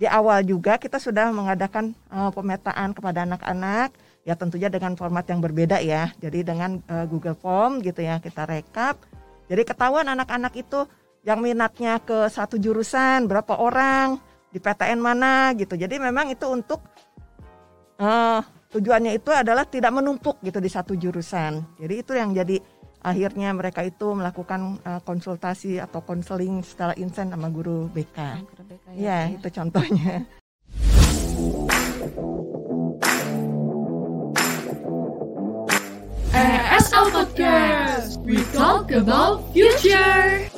di awal juga kita sudah mengadakan uh, pemetaan kepada anak-anak ya tentunya dengan format yang berbeda ya. Jadi dengan uh, Google Form gitu ya kita rekap. Jadi ketahuan anak-anak itu yang minatnya ke satu jurusan berapa orang di PTN mana gitu. Jadi memang itu untuk uh, tujuannya itu adalah tidak menumpuk gitu di satu jurusan. Jadi itu yang jadi akhirnya mereka itu melakukan uh, konsultasi atau konseling secara insen sama guru BK. Guru BK ya, ya, ya itu contohnya. ASL Podcast, we talk about future.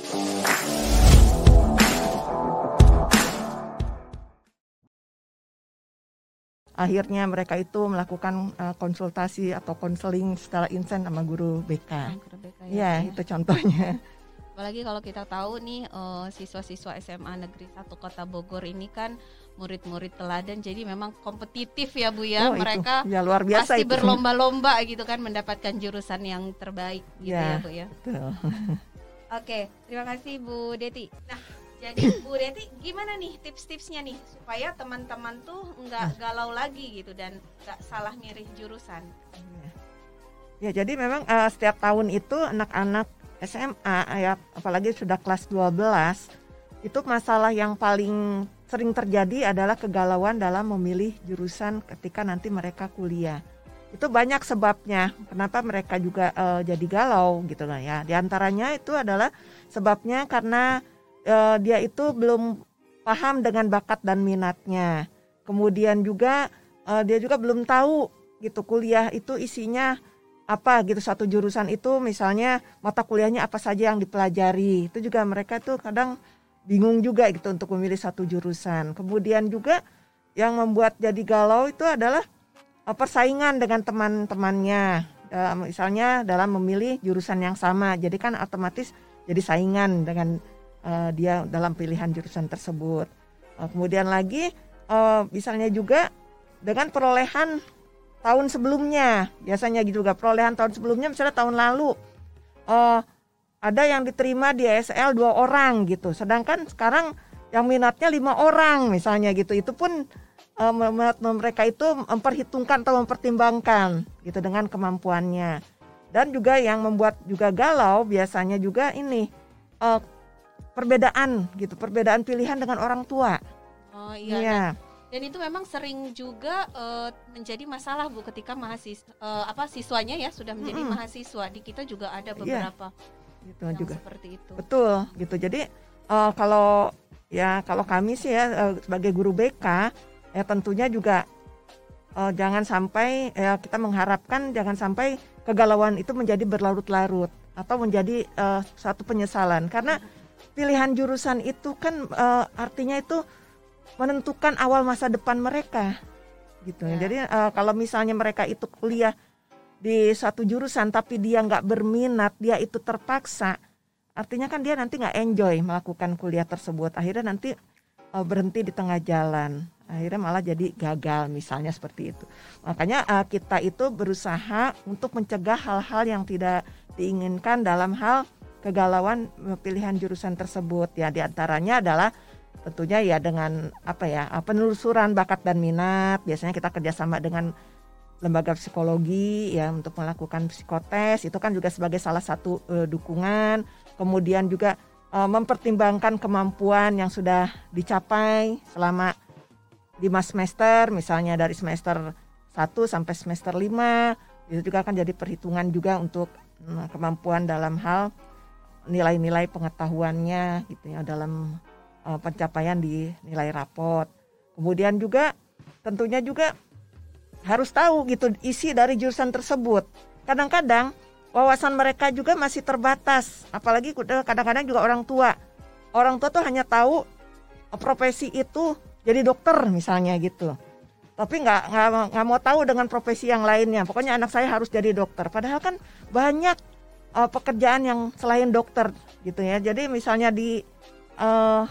akhirnya mereka itu melakukan uh, konsultasi atau konseling secara insen sama guru BK. Oh, guru BK ya, ya, ya, itu contohnya. Apalagi kalau kita tahu nih uh, siswa-siswa SMA Negeri 1 Kota Bogor ini kan murid-murid teladan jadi memang kompetitif ya Bu ya. Oh, Mereka ya, luar biasa pasti berlomba-lomba gitu kan mendapatkan jurusan yang terbaik gitu ya, ya Bu ya. Oke, terima kasih Bu Deti. Nah, jadi Bu Deti gimana nih tips-tipsnya nih supaya teman-teman tuh nggak galau lagi gitu dan nggak salah milih jurusan? Ya jadi memang uh, setiap tahun itu anak-anak SMA ya apalagi sudah kelas 12 itu masalah yang paling sering terjadi adalah kegalauan dalam memilih jurusan ketika nanti mereka kuliah. Itu banyak sebabnya kenapa mereka juga uh, jadi galau gitu lah ya. Di antaranya itu adalah sebabnya karena uh, dia itu belum paham dengan bakat dan minatnya. Kemudian juga uh, dia juga belum tahu gitu kuliah itu isinya apa gitu satu jurusan itu misalnya mata kuliahnya apa saja yang dipelajari. Itu juga mereka tuh kadang bingung juga gitu untuk memilih satu jurusan. Kemudian juga yang membuat jadi galau itu adalah uh, persaingan dengan teman-temannya. Misalnya dalam memilih jurusan yang sama. Jadi kan otomatis jadi saingan dengan uh, dia dalam pilihan jurusan tersebut. Uh, kemudian lagi uh, misalnya juga dengan perolehan tahun sebelumnya, biasanya gitu juga perolehan tahun sebelumnya misalnya tahun lalu uh, ada yang diterima di SL dua orang gitu, sedangkan sekarang yang minatnya lima orang misalnya gitu, itu pun uh, mereka itu memperhitungkan atau mempertimbangkan gitu dengan kemampuannya dan juga yang membuat juga galau biasanya juga ini uh, perbedaan gitu, perbedaan pilihan dengan orang tua. Oh iya. iya. Dan, itu memang sering juga uh, menjadi masalah Bu ketika mahasiswa uh, apa siswanya ya sudah menjadi -hmm. mahasiswa. Di kita juga ada iya. beberapa yeah. gitu yang juga. seperti itu. Betul, gitu. Jadi uh, kalau ya kalau kami sih ya uh, sebagai guru BK ya tentunya juga uh, jangan sampai ya kita mengharapkan jangan sampai kegalauan itu menjadi berlarut-larut atau menjadi uh, satu penyesalan karena pilihan jurusan itu kan uh, artinya itu menentukan awal masa depan mereka gitu ya. Jadi uh, kalau misalnya mereka itu kuliah di satu jurusan tapi dia nggak berminat, dia itu terpaksa, artinya kan dia nanti nggak enjoy melakukan kuliah tersebut. Akhirnya nanti uh, berhenti di tengah jalan, akhirnya malah jadi gagal misalnya seperti itu. Makanya uh, kita itu berusaha untuk mencegah hal-hal yang tidak diinginkan dalam hal kegalauan pilihan jurusan tersebut ya di antaranya adalah tentunya ya dengan apa ya penelusuran bakat dan minat. Biasanya kita kerjasama dengan lembaga psikologi ya untuk melakukan psikotes. Itu kan juga sebagai salah satu uh, dukungan. Kemudian juga uh, mempertimbangkan kemampuan yang sudah dicapai selama lima semester. Misalnya dari semester 1 sampai semester 5 itu juga akan jadi perhitungan juga untuk uh, kemampuan dalam hal nilai-nilai pengetahuannya gitu ya dalam uh, pencapaian di nilai rapot. Kemudian juga tentunya juga harus tahu gitu isi dari jurusan tersebut. Kadang-kadang wawasan mereka juga masih terbatas, apalagi kadang-kadang juga orang tua. Orang tua tuh hanya tahu profesi itu jadi dokter misalnya gitu. Tapi nggak nggak mau tahu dengan profesi yang lainnya. Pokoknya anak saya harus jadi dokter. Padahal kan banyak uh, pekerjaan yang selain dokter gitu ya. Jadi misalnya di uh,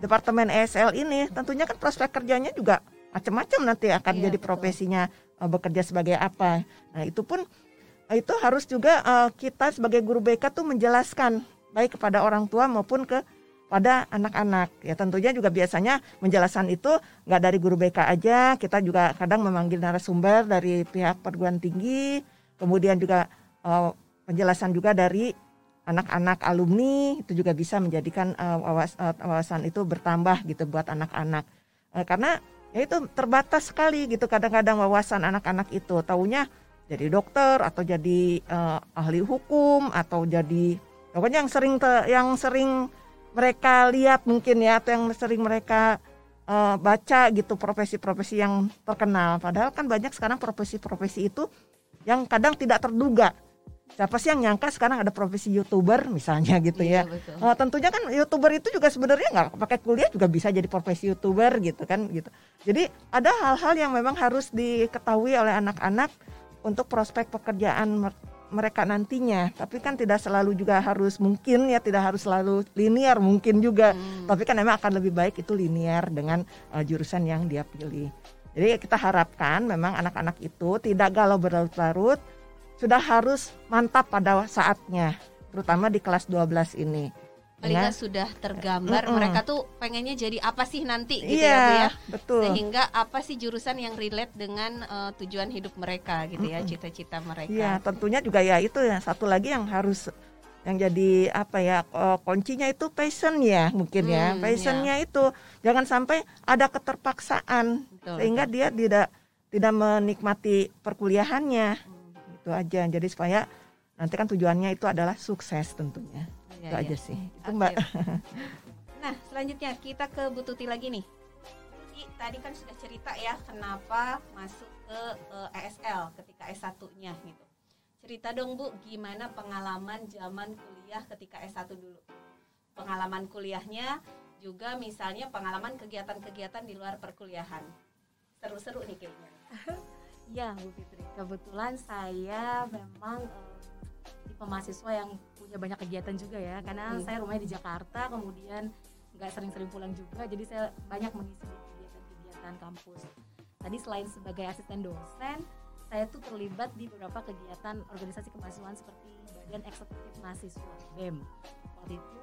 departemen ESL ini tentunya kan prospek kerjanya juga macam-macam nanti akan iya, jadi betul. profesinya uh, bekerja sebagai apa. Nah, itu pun uh, itu harus juga uh, kita sebagai guru BK tuh menjelaskan baik kepada orang tua maupun ke pada anak-anak ya tentunya juga biasanya menjelaskan itu nggak dari guru BK aja kita juga kadang memanggil narasumber dari pihak perguruan tinggi kemudian juga uh, penjelasan juga dari anak-anak alumni itu juga bisa menjadikan uh, wawas, wawasan itu bertambah gitu buat anak-anak. Uh, karena ya itu terbatas sekali gitu kadang-kadang wawasan anak-anak itu. Taunya jadi dokter atau jadi uh, ahli hukum atau jadi pokoknya yang sering te, yang sering mereka lihat mungkin ya atau yang sering mereka uh, baca gitu profesi-profesi yang terkenal. Padahal kan banyak sekarang profesi-profesi itu yang kadang tidak terduga siapa sih yang nyangka sekarang ada profesi youtuber misalnya gitu iya, ya betul. Uh, tentunya kan youtuber itu juga sebenarnya nggak pakai kuliah juga bisa jadi profesi youtuber gitu kan gitu jadi ada hal-hal yang memang harus diketahui oleh anak-anak untuk prospek pekerjaan mereka nantinya. Tapi kan tidak selalu juga harus mungkin ya tidak harus selalu linear mungkin juga. Hmm. Tapi kan memang akan lebih baik itu linear dengan uh, jurusan yang dia pilih. Jadi kita harapkan memang anak-anak itu tidak galau berlarut-larut, sudah harus mantap pada saatnya, terutama di kelas 12 ini paling nggak sudah tergambar mm -mm. mereka tuh pengennya jadi apa sih nanti gitu yeah, ya Bu ya betul sehingga apa sih jurusan yang relate dengan uh, tujuan hidup mereka gitu ya cita-cita mereka Iya tentunya juga ya itu ya satu lagi yang harus yang jadi apa ya uh, kuncinya itu passion ya mungkin ya. hmm, ya passionnya yeah. itu jangan sampai ada keterpaksaan betul, sehingga betul. dia tidak tidak menikmati perkuliahannya hmm. Itu aja. Jadi supaya nanti kan tujuannya itu adalah sukses tentunya. Ya, itu ya. aja sih. Itu okay. mbak nah selanjutnya kita ke Bu Tuti lagi nih. Tuti tadi kan sudah cerita ya kenapa masuk ke uh, eh, ESL ketika S1-nya gitu. Cerita dong Bu gimana pengalaman zaman kuliah ketika S1 dulu? Pengalaman kuliahnya juga misalnya pengalaman kegiatan-kegiatan di luar perkuliahan. Seru-seru nih kayaknya ya Bu Fitri. Kebetulan saya memang uh, tipe mahasiswa yang punya banyak kegiatan juga ya. Karena hmm. saya rumahnya di Jakarta kemudian nggak sering-sering pulang juga. Jadi saya banyak mengisi kegiatan-kegiatan kampus. Tadi selain sebagai asisten dosen saya tuh terlibat di beberapa kegiatan organisasi kemahasiswaan seperti Badan Eksekutif Mahasiswa BEM. Waktu itu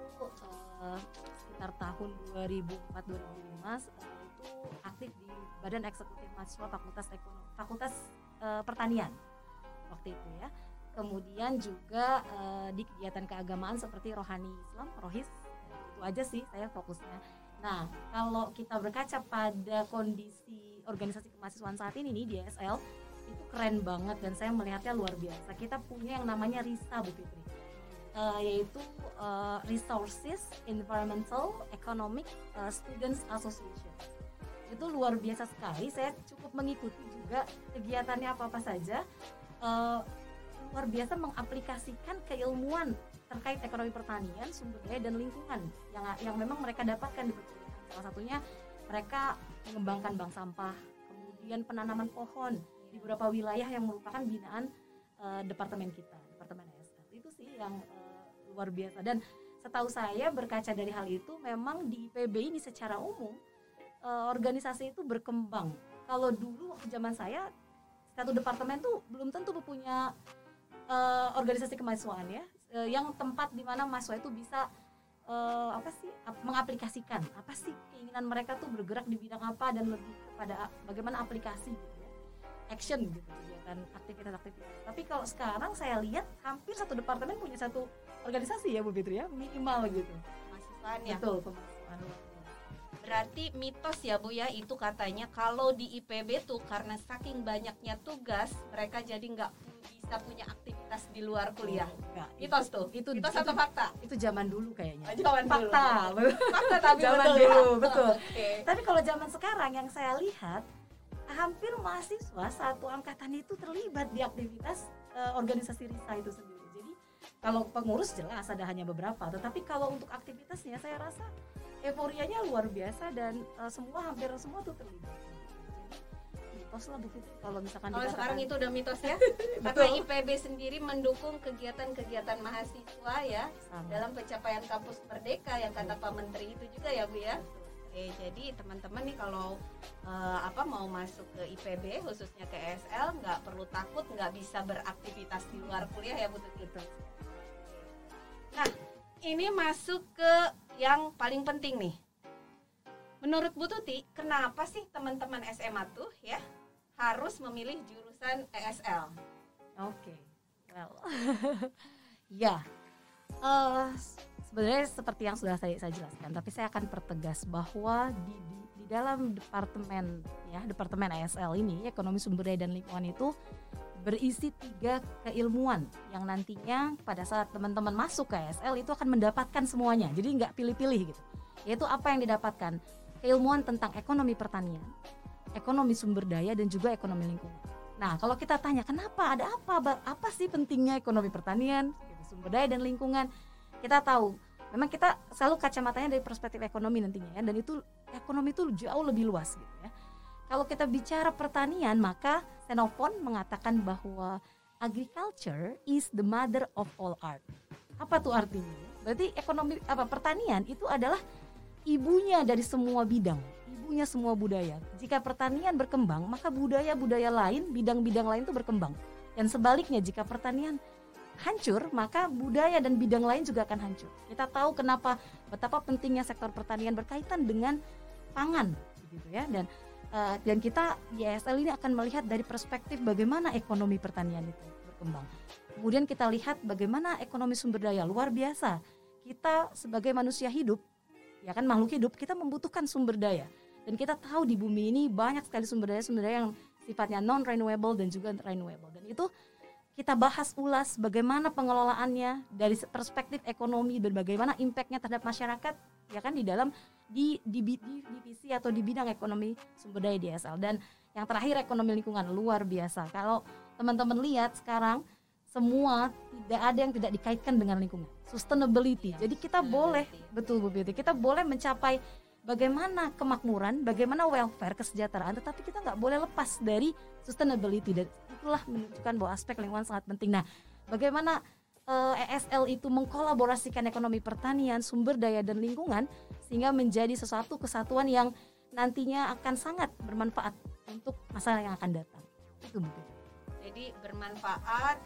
uh, sekitar tahun 2004-2005 uh, aktif di Badan Eksekutif Mahasiswa Fakultas Ekonomi Fakultas uh, Pertanian waktu itu ya kemudian juga uh, di kegiatan keagamaan seperti rohani Islam, rohis itu aja sih saya fokusnya. Nah kalau kita berkaca pada kondisi organisasi kemahasiswaan saat ini nih di SL itu keren banget dan saya melihatnya luar biasa. Kita punya yang namanya RISA Bu Fitri, uh, yaitu uh, Resources Environmental Economic uh, Students Association. Itu luar biasa sekali. Saya cukup mengikuti juga kegiatannya apa apa saja. Uh, luar biasa mengaplikasikan keilmuan terkait ekonomi pertanian, sumber daya dan lingkungan yang yang memang mereka dapatkan di perkuliahan. Salah satunya mereka mengembangkan bank sampah, kemudian penanaman pohon di beberapa wilayah yang merupakan binaan uh, departemen kita, departemen ESL. Itu sih yang uh, luar biasa dan setahu saya berkaca dari hal itu memang di IPB ini secara umum uh, organisasi itu berkembang. Kalau dulu waktu zaman saya satu departemen tuh belum tentu punya uh, organisasi kemahasiswaan ya. Uh, yang tempat di mana mahasiswa itu bisa uh, apa sih ap mengaplikasikan. Apa sih keinginan mereka tuh bergerak di bidang apa dan lebih kepada bagaimana aplikasi gitu ya. Action gitu kegiatan aktivitas-aktivitas. Tapi kalau sekarang saya lihat hampir satu departemen punya satu organisasi ya Bu Fitri ya minimal gitu. Mahasiswaan ya. Betul kemahasiswaan Berarti mitos ya Bu ya itu katanya kalau di IPB tuh karena saking banyaknya tugas mereka jadi nggak bisa punya aktivitas di luar kuliah. Oh, mitos tuh. Itu mitos itu, atau fakta? Itu zaman dulu kayaknya. Oh, zaman fakta. Dulu. fakta tapi zaman betul, dulu, ya? betul. okay. Tapi kalau zaman sekarang yang saya lihat hampir mahasiswa satu angkatan itu terlibat di aktivitas uh, organisasi RISA itu sendiri. Jadi kalau pengurus jelas ada hanya beberapa, tetapi kalau untuk aktivitasnya saya rasa euforianya luar biasa dan uh, semua hampir semua tuh terlibat. Mitos lah Fitri kalau misalkan kalau sekarang itu udah mitos ya karena IPB sendiri mendukung kegiatan-kegiatan mahasiswa ya Sama. dalam pencapaian kampus merdeka yang kata Pak Menteri itu juga ya Bu ya? Oke, jadi teman-teman nih kalau uh, apa mau masuk ke IPB khususnya ke SL nggak perlu takut nggak bisa beraktivitas di luar kuliah ya Bu. Tuti. Nah, ini masuk ke yang paling penting nih. Menurut Bu Tuti, kenapa sih teman-teman SMA tuh ya harus memilih jurusan ESL? Oke, okay. well, ya, uh, sebenarnya seperti yang sudah saya, saya jelaskan, tapi saya akan pertegas bahwa di, di, di dalam departemen ya departemen ESL ini ekonomi sumber daya dan lingkungan itu berisi tiga keilmuan yang nantinya pada saat teman-teman masuk ke SL itu akan mendapatkan semuanya. Jadi nggak pilih-pilih gitu. Yaitu apa yang didapatkan? Keilmuan tentang ekonomi pertanian, ekonomi sumber daya dan juga ekonomi lingkungan. Nah, kalau kita tanya kenapa ada apa apa sih pentingnya ekonomi pertanian, sumber daya dan lingkungan? Kita tahu memang kita selalu kacamatanya dari perspektif ekonomi nantinya ya dan itu ekonomi itu jauh lebih luas gitu ya. Kalau kita bicara pertanian, maka Xenophon mengatakan bahwa agriculture is the mother of all art. Apa tuh artinya? Berarti ekonomi apa pertanian itu adalah ibunya dari semua bidang, ibunya semua budaya. Jika pertanian berkembang, maka budaya-budaya lain, bidang-bidang lain itu berkembang. Dan sebaliknya jika pertanian hancur, maka budaya dan bidang lain juga akan hancur. Kita tahu kenapa betapa pentingnya sektor pertanian berkaitan dengan pangan gitu ya dan uh, dan kita ESL ini akan melihat dari perspektif bagaimana ekonomi pertanian itu berkembang. Kemudian kita lihat bagaimana ekonomi sumber daya luar biasa. Kita sebagai manusia hidup, ya kan makhluk hidup, kita membutuhkan sumber daya. Dan kita tahu di bumi ini banyak sekali sumber daya sumber daya yang sifatnya non renewable dan juga renewable. Dan itu kita bahas ulas bagaimana pengelolaannya dari perspektif ekonomi dan bagaimana impactnya terhadap masyarakat ya kan di dalam di, di, di divisi atau di bidang ekonomi sumber daya DSL dan yang terakhir ekonomi lingkungan luar biasa. Kalau teman-teman lihat sekarang semua tidak ada yang tidak dikaitkan dengan lingkungan. Sustainability. Jadi kita boleh betul Bu Beauty kita boleh mencapai bagaimana kemakmuran, bagaimana welfare, kesejahteraan, tetapi kita nggak boleh lepas dari sustainability. Dan itulah menunjukkan bahwa aspek lingkungan sangat penting. Nah, bagaimana ESL itu mengkolaborasikan ekonomi pertanian, sumber daya dan lingkungan sehingga menjadi sesuatu kesatuan yang nantinya akan sangat bermanfaat untuk masa yang akan datang. Itu mungkin. Jadi bermanfaat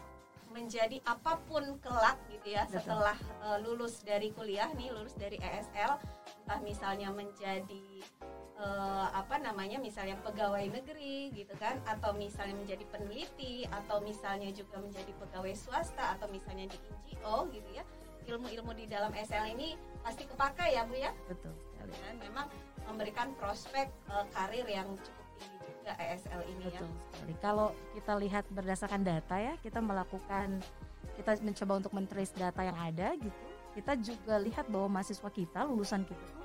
menjadi apa pun kelak gitu ya Betul. setelah uh, lulus dari kuliah nih lulus dari ESL entah misalnya menjadi uh, apa namanya misalnya pegawai negeri gitu kan atau misalnya menjadi peneliti atau misalnya juga menjadi pegawai swasta atau misalnya di NGO gitu ya ilmu-ilmu di dalam SL ini pasti kepakai ya Bu ya betul sekali dan memang memberikan prospek uh, karir yang cukup juga ESL ini ya. Betul ya. Sekali. Kalau kita lihat berdasarkan data ya, kita melakukan kita mencoba untuk mentrace data yang ada gitu. Kita juga lihat bahwa mahasiswa kita, lulusan kita tuh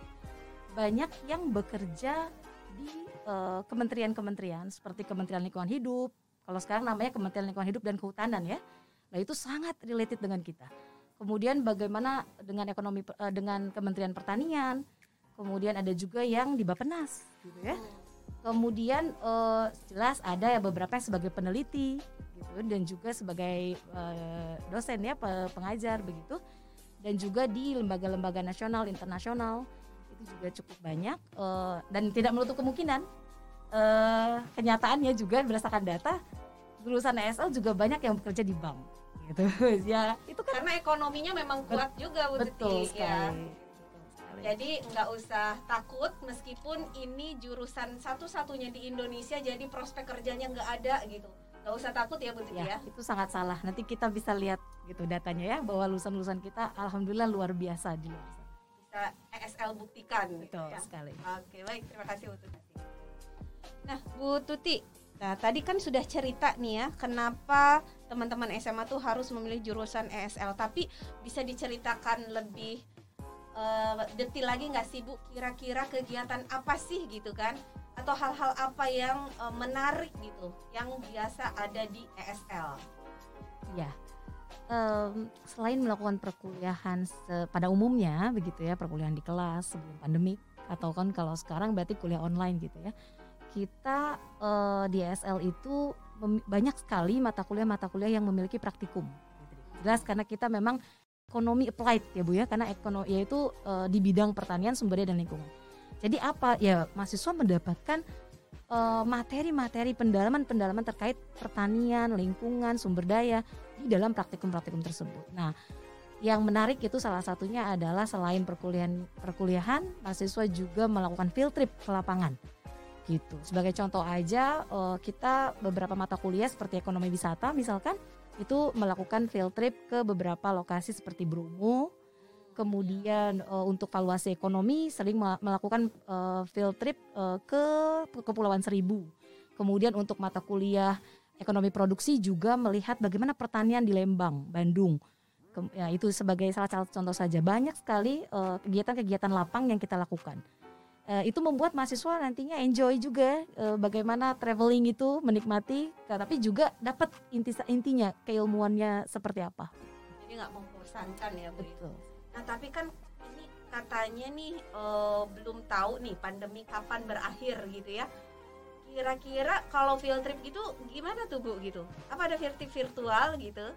banyak yang bekerja di kementerian kementerian-kementerian seperti Kementerian Lingkungan Hidup. Kalau sekarang namanya Kementerian Lingkungan Hidup dan Kehutanan ya. Nah, itu sangat related dengan kita. Kemudian bagaimana dengan ekonomi uh, dengan Kementerian Pertanian, kemudian ada juga yang di Bapenas gitu ya. Kemudian uh, jelas ada ya beberapa yang sebagai peneliti gitu dan juga sebagai uh, dosen ya pengajar begitu dan juga di lembaga-lembaga nasional internasional itu juga cukup banyak uh, dan tidak menutup kemungkinan uh, kenyataannya juga berdasarkan data lulusan ESL juga banyak yang bekerja di bank gitu ya itu kan karena ekonominya memang kuat juga betul ya. sekali ya jadi nggak usah takut meskipun ini jurusan satu-satunya di Indonesia jadi prospek kerjanya nggak ada gitu. Nggak usah takut ya Bu ya, ya. Itu sangat salah. Nanti kita bisa lihat gitu datanya ya bahwa lulusan-lulusan kita alhamdulillah luar biasa di luar sana. Bisa ESL buktikan gitu Betul gitu ya. sekali. Oke, baik. Terima kasih Bu Tuti. Nah, Bu Tuti, Nah, tadi kan sudah cerita nih ya, kenapa teman-teman SMA tuh harus memilih jurusan ESL, tapi bisa diceritakan lebih uh, detil lagi nggak sih Bu kira-kira kegiatan apa sih gitu kan atau hal-hal apa yang uh, menarik gitu yang biasa ada di ESL ya um, selain melakukan perkuliahan pada umumnya begitu ya perkuliahan di kelas sebelum pandemi atau kan kalau sekarang berarti kuliah online gitu ya kita uh, di ESL itu banyak sekali mata kuliah mata kuliah yang memiliki praktikum jelas karena kita memang ekonomi applied ya Bu ya karena ekonomi yaitu e, di bidang pertanian sumber daya dan lingkungan. Jadi apa ya mahasiswa mendapatkan materi-materi pendalaman-pendalaman terkait pertanian, lingkungan, sumber daya di dalam praktikum-praktikum tersebut. Nah, yang menarik itu salah satunya adalah selain perkuliahan perkuliahan mahasiswa juga melakukan field trip ke lapangan gitu sebagai contoh aja uh, kita beberapa mata kuliah seperti ekonomi wisata misalkan itu melakukan field trip ke beberapa lokasi seperti Bromo kemudian uh, untuk valuasi ekonomi sering melakukan uh, field trip uh, ke Kepulauan Seribu. Kemudian untuk mata kuliah ekonomi produksi juga melihat bagaimana pertanian di Lembang Bandung. Ya itu sebagai salah satu contoh saja. Banyak sekali kegiatan kegiatan-kegiatan lapang yang kita lakukan. Uh, itu membuat mahasiswa nantinya enjoy juga uh, bagaimana traveling itu menikmati tapi juga dapat inti intinya keilmuannya seperti apa. Jadi nggak membosankan ya bu ya? betul nah tapi kan ini katanya nih uh, belum tahu nih pandemi kapan berakhir gitu ya kira-kira kalau field trip gitu gimana tuh bu gitu apa ada virtual gitu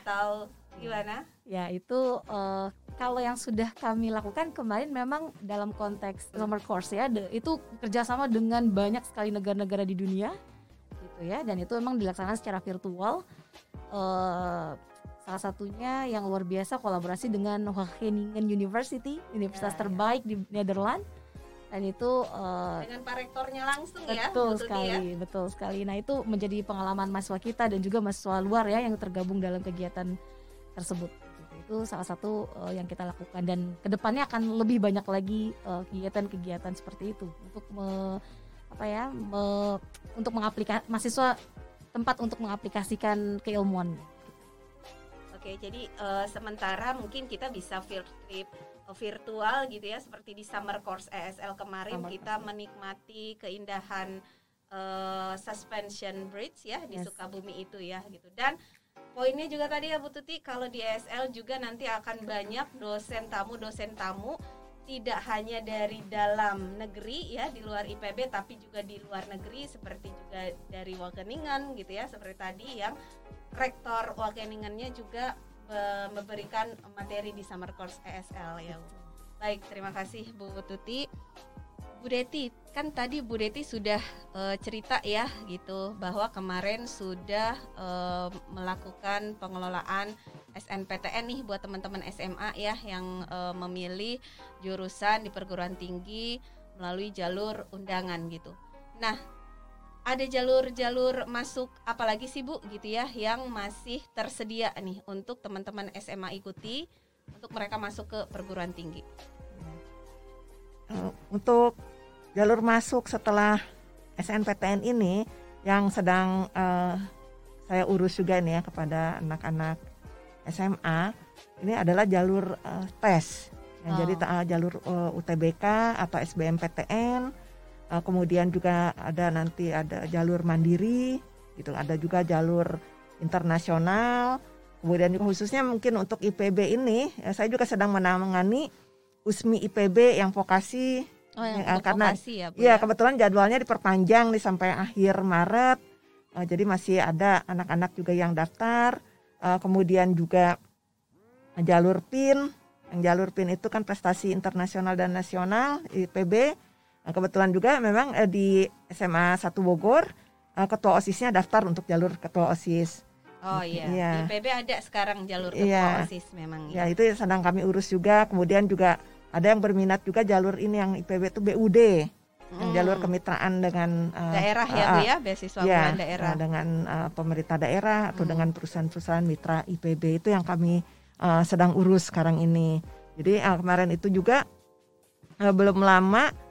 atau gimana? Ya itu uh, kalau yang sudah kami lakukan kemarin memang dalam konteks summer course ya, itu kerjasama dengan banyak sekali negara-negara di dunia, gitu ya, dan itu memang dilaksanakan secara virtual. Uh, salah satunya yang luar biasa kolaborasi dengan Wageningen University, universitas ya, ya. terbaik ya. di Netherlands dan itu uh, dengan pak rektornya langsung betul ya betul sekali ya? betul sekali nah itu menjadi pengalaman mahasiswa kita dan juga mahasiswa luar ya yang tergabung dalam kegiatan tersebut itu salah satu uh, yang kita lakukan dan ke depannya akan lebih banyak lagi eh, kegiatan-kegiatan seperti itu untuk me, apa ya me, untuk mengaplikasi mahasiswa tempat untuk mengaplikasikan keilmuan Oke, jadi uh, sementara mungkin kita bisa field trip virtual gitu ya seperti di summer course ESL kemarin summer kita course. menikmati keindahan uh, suspension bridge ya di yes. Sukabumi itu ya gitu dan poinnya juga tadi ya Bu Tuti kalau di ESL juga nanti akan banyak dosen tamu dosen tamu tidak hanya dari dalam negeri ya di luar IPB tapi juga di luar negeri seperti juga dari Wageningen gitu ya seperti tadi yang rektor Wageningennya juga memberikan materi di summer course ESL ya. Baik, terima kasih Bu Tuti. Bu Deti, kan tadi Bu Deti sudah uh, cerita ya gitu bahwa kemarin sudah uh, melakukan pengelolaan SNPTN nih buat teman-teman SMA ya yang uh, memilih jurusan di perguruan tinggi melalui jalur undangan gitu. Nah, ada jalur-jalur masuk apalagi sih Bu gitu ya yang masih tersedia nih untuk teman-teman SMA ikuti untuk mereka masuk ke perguruan tinggi. Uh, untuk jalur masuk setelah SNPTN ini yang sedang uh, saya urus juga nih ya kepada anak-anak SMA ini adalah jalur uh, tes. Yang oh. Jadi uh, jalur uh, UTBK atau SBMPTN uh, kemudian juga ada nanti ada jalur mandiri gitu. Ada juga jalur internasional. Kemudian juga khususnya mungkin untuk IPB ini ya, saya juga sedang menangani USMI IPB yang vokasi. Oh, yang ya, karena vokasi ya, Bu, ya, ya? kebetulan jadwalnya diperpanjang nih sampai akhir Maret. Uh, jadi masih ada anak-anak juga yang daftar. Uh, kemudian juga jalur PIN yang jalur PIN itu kan prestasi internasional dan nasional IPB Nah, kebetulan juga memang eh, di SMA 1 Bogor eh, ketua OSISnya daftar untuk jalur ketua OSIS. Oh iya. iya. Di IPB ada sekarang jalur ketua iya. OSIS memang. Ya. ya itu sedang kami urus juga. Kemudian juga ada yang berminat juga jalur ini yang IPB itu BUD. Hmm. Yang jalur kemitraan dengan uh, daerah ya uh, Bu ya, beasiswa ya, daerah. Uh, dengan uh, pemerintah daerah atau hmm. dengan perusahaan-perusahaan mitra IPB itu yang kami uh, sedang urus sekarang ini. Jadi uh, kemarin itu juga uh, belum lama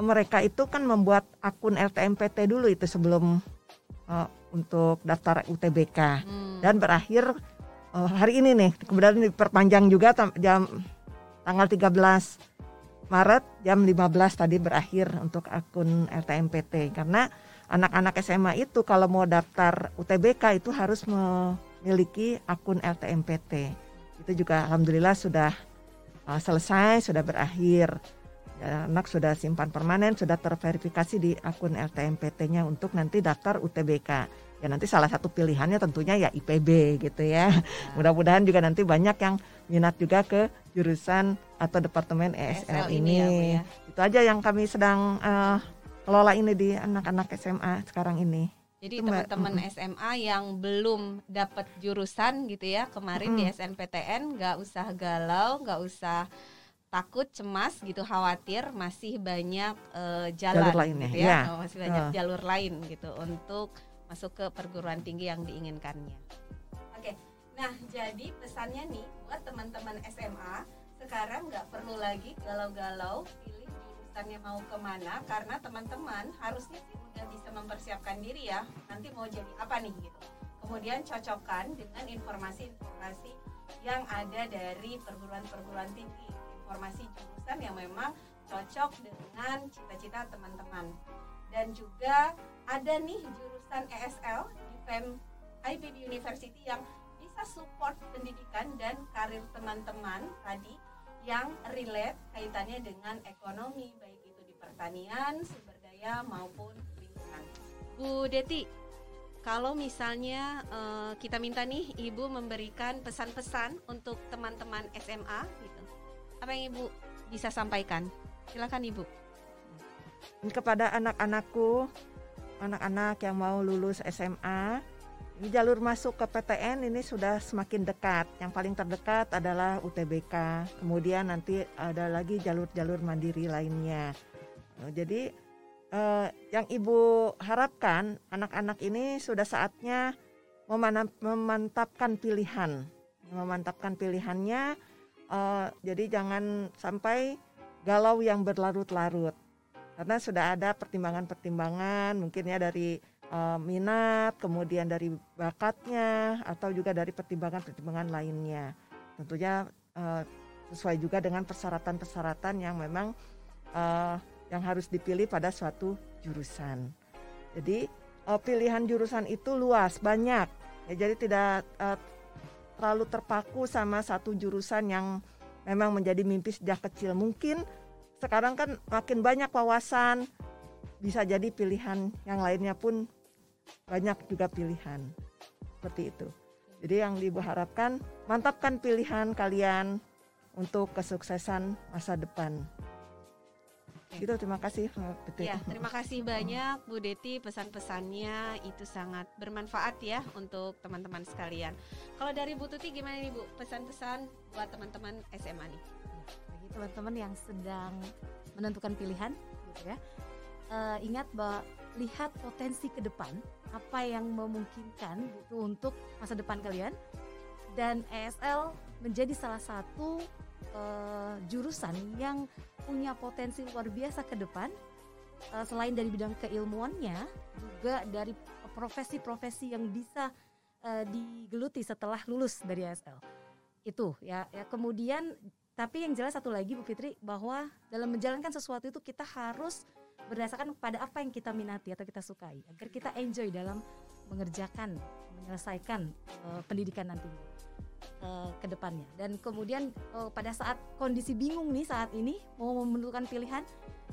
mereka itu kan membuat akun LTMPT dulu itu sebelum uh, untuk daftar UTBK hmm. dan berakhir uh, hari ini nih kemudian diperpanjang juga jam tanggal 13 Maret jam 15 tadi berakhir untuk akun LTMPT karena anak-anak SMA itu kalau mau daftar UTBK itu harus memiliki akun LTMPT itu juga alhamdulillah sudah uh, selesai sudah berakhir anak sudah simpan permanen sudah terverifikasi di akun LTMPT-nya untuk nanti daftar UTBK ya nanti salah satu pilihannya tentunya ya IPB gitu ya, ya. mudah-mudahan juga nanti banyak yang minat juga ke jurusan atau departemen ESL, ini, ini ya, ya. itu aja yang kami sedang uh, kelola ini di anak-anak SMA sekarang ini Jadi teman-teman SMA yang belum dapat jurusan gitu ya kemarin mm. di SNPTN nggak usah galau, nggak usah takut, cemas gitu, khawatir masih banyak uh, jalan jalur lainnya, gitu ya, ya. Oh, masih banyak uh. jalur lain gitu untuk masuk ke perguruan tinggi yang diinginkannya. Oke, nah jadi pesannya nih buat teman-teman SMA sekarang nggak perlu lagi galau-galau pilih jurusannya mau ke mana karena teman-teman harusnya sih udah bisa mempersiapkan diri ya nanti mau jadi apa nih gitu kemudian cocokkan dengan informasi-informasi yang ada dari perguruan-perguruan tinggi informasi jurusan yang memang cocok dengan cita-cita teman-teman dan juga ada nih jurusan ESL di FEM IPB University yang bisa support pendidikan dan karir teman-teman tadi yang relate kaitannya dengan ekonomi baik itu di pertanian, sumber daya maupun lingkungan. Bu Deti, kalau misalnya uh, kita minta nih Ibu memberikan pesan-pesan untuk teman-teman SMA gitu. Apa yang Ibu bisa sampaikan? Silakan Ibu. Kepada anak-anakku, anak-anak yang mau lulus SMA, ini jalur masuk ke PTN ini sudah semakin dekat. Yang paling terdekat adalah UTBK. Kemudian nanti ada lagi jalur-jalur mandiri lainnya. Nah, jadi eh, yang ibu harapkan anak-anak ini sudah saatnya memantapkan pilihan, memantapkan pilihannya. Eh, jadi jangan sampai galau yang berlarut-larut, karena sudah ada pertimbangan-pertimbangan mungkin ya dari uh, minat, kemudian dari bakatnya atau juga dari pertimbangan-pertimbangan lainnya. Tentunya uh, sesuai juga dengan persyaratan-persyaratan yang memang uh, yang harus dipilih pada suatu jurusan. Jadi uh, pilihan jurusan itu luas, banyak. Ya, jadi tidak uh, terlalu terpaku sama satu jurusan yang memang menjadi mimpi sejak kecil. Mungkin sekarang kan makin banyak wawasan, bisa jadi pilihan yang lainnya pun banyak juga pilihan seperti itu. Jadi yang diharapkan mantapkan pilihan kalian untuk kesuksesan masa depan. Gitu terima kasih Ya, terima kasih banyak Bu Deti pesan-pesannya itu sangat bermanfaat ya untuk teman-teman sekalian. Kalau dari Bu Tuti gimana nih Bu pesan-pesan buat teman-teman SMA nih? Bagi teman-teman yang sedang menentukan pilihan gitu ya. Uh, ingat bahwa lihat potensi ke depan apa yang memungkinkan gitu untuk masa depan kalian dan ESL menjadi salah satu uh, jurusan yang punya potensi luar biasa ke depan uh, selain dari bidang keilmuannya juga dari profesi-profesi yang bisa uh, digeluti setelah lulus dari ESL itu ya ya kemudian tapi yang jelas satu lagi Bu Fitri bahwa dalam menjalankan sesuatu itu kita harus berdasarkan pada apa yang kita minati atau kita sukai agar kita enjoy dalam mengerjakan menyelesaikan uh, pendidikan nanti uh, ke depannya dan kemudian uh, pada saat kondisi bingung nih saat ini mau menentukan pilihan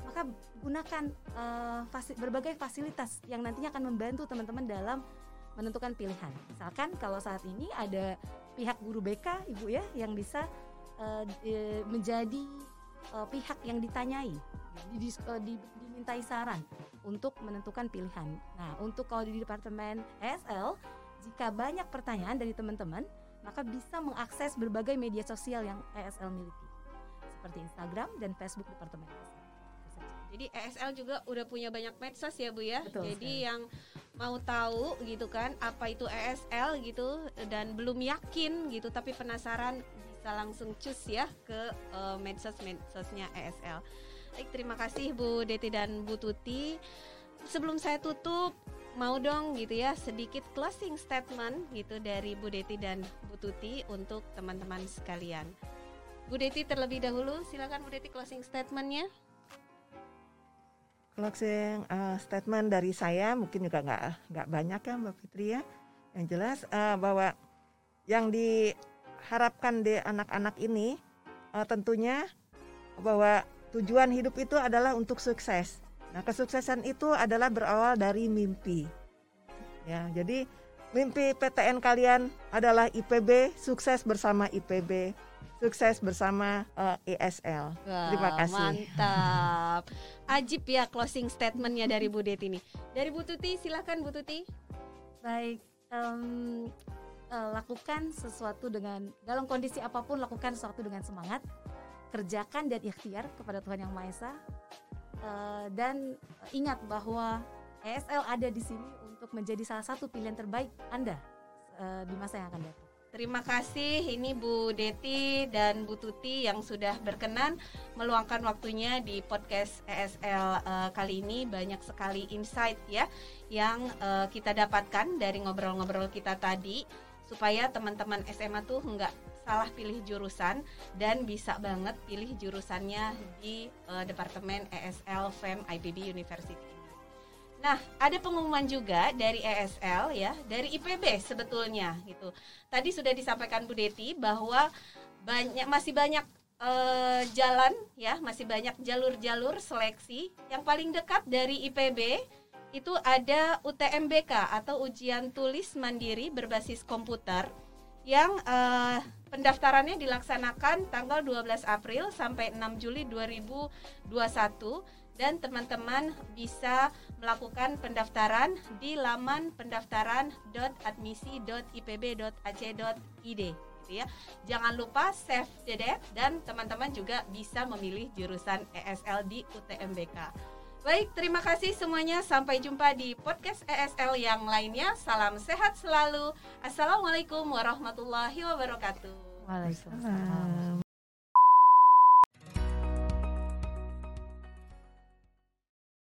maka gunakan uh, fasi berbagai fasilitas yang nantinya akan membantu teman-teman dalam menentukan pilihan misalkan kalau saat ini ada pihak guru BK ibu ya yang bisa uh, menjadi uh, pihak yang ditanyai di, uh, di, dimintai saran untuk menentukan pilihan. Nah, untuk kalau di departemen ESL, jika banyak pertanyaan dari teman-teman, maka bisa mengakses berbagai media sosial yang ESL miliki, seperti Instagram dan Facebook departemen ESL. Jadi ESL juga udah punya banyak medsos ya Bu ya. Betul, Jadi sekali. yang mau tahu gitu kan apa itu ESL gitu dan belum yakin gitu tapi penasaran bisa langsung cus ya ke uh, medsos medsosnya ESL. Baik, terima kasih Bu Deti dan Bu Tuti. Sebelum saya tutup, mau dong gitu ya sedikit closing statement gitu dari Bu Deti dan Bu Tuti untuk teman-teman sekalian. Bu Deti terlebih dahulu, silakan Bu Deti closing statementnya. Closing uh, statement dari saya mungkin juga nggak nggak banyak ya Mbak Fitri ya. Yang jelas uh, bahwa yang diharapkan di anak-anak ini uh, tentunya bahwa Tujuan hidup itu adalah untuk sukses. Nah, kesuksesan itu adalah berawal dari mimpi. Ya, jadi mimpi PTN kalian adalah IPB, sukses bersama IPB. sukses bersama uh, ESL. Wah, Terima kasih. Mantap. Ajib ya closing statementnya dari Bu Deti ini. Dari Bu Tuti, silakan Bu Tuti. Baik, um, uh, lakukan sesuatu dengan dalam kondisi apa pun lakukan sesuatu dengan semangat, kerjakan dan ikhtiar kepada Tuhan yang Maha Esa, uh, dan ingat bahwa ESL ada di sini untuk menjadi salah satu pilihan terbaik Anda uh, di masa yang akan datang. Terima kasih ini Bu Deti dan Bu Tuti yang sudah berkenan meluangkan waktunya di podcast ESL uh, kali ini banyak sekali insight ya yang uh, kita dapatkan dari ngobrol-ngobrol kita tadi supaya teman-teman SMA tuh nggak salah pilih jurusan dan bisa banget pilih jurusannya di uh, Departemen ESL FEM IPB University. Nah, ada pengumuman juga dari ESL ya, dari IPB sebetulnya gitu. Tadi sudah disampaikan Bu Deti bahwa banyak masih banyak uh, jalan ya, masih banyak jalur-jalur seleksi. Yang paling dekat dari IPB itu ada UTMBK atau ujian tulis mandiri berbasis komputer yang uh, pendaftarannya dilaksanakan tanggal 12 April sampai 6 Juli 2021 dan teman-teman bisa melakukan pendaftaran di laman pendaftaran.admisi.ipb.ac.id gitu ya. Jangan lupa save the dan teman-teman juga bisa memilih jurusan ESL di UTMBK. Baik, terima kasih semuanya. Sampai jumpa di podcast ESL yang lainnya. Salam sehat selalu. Assalamualaikum warahmatullahi wabarakatuh. Waalaikumsalam.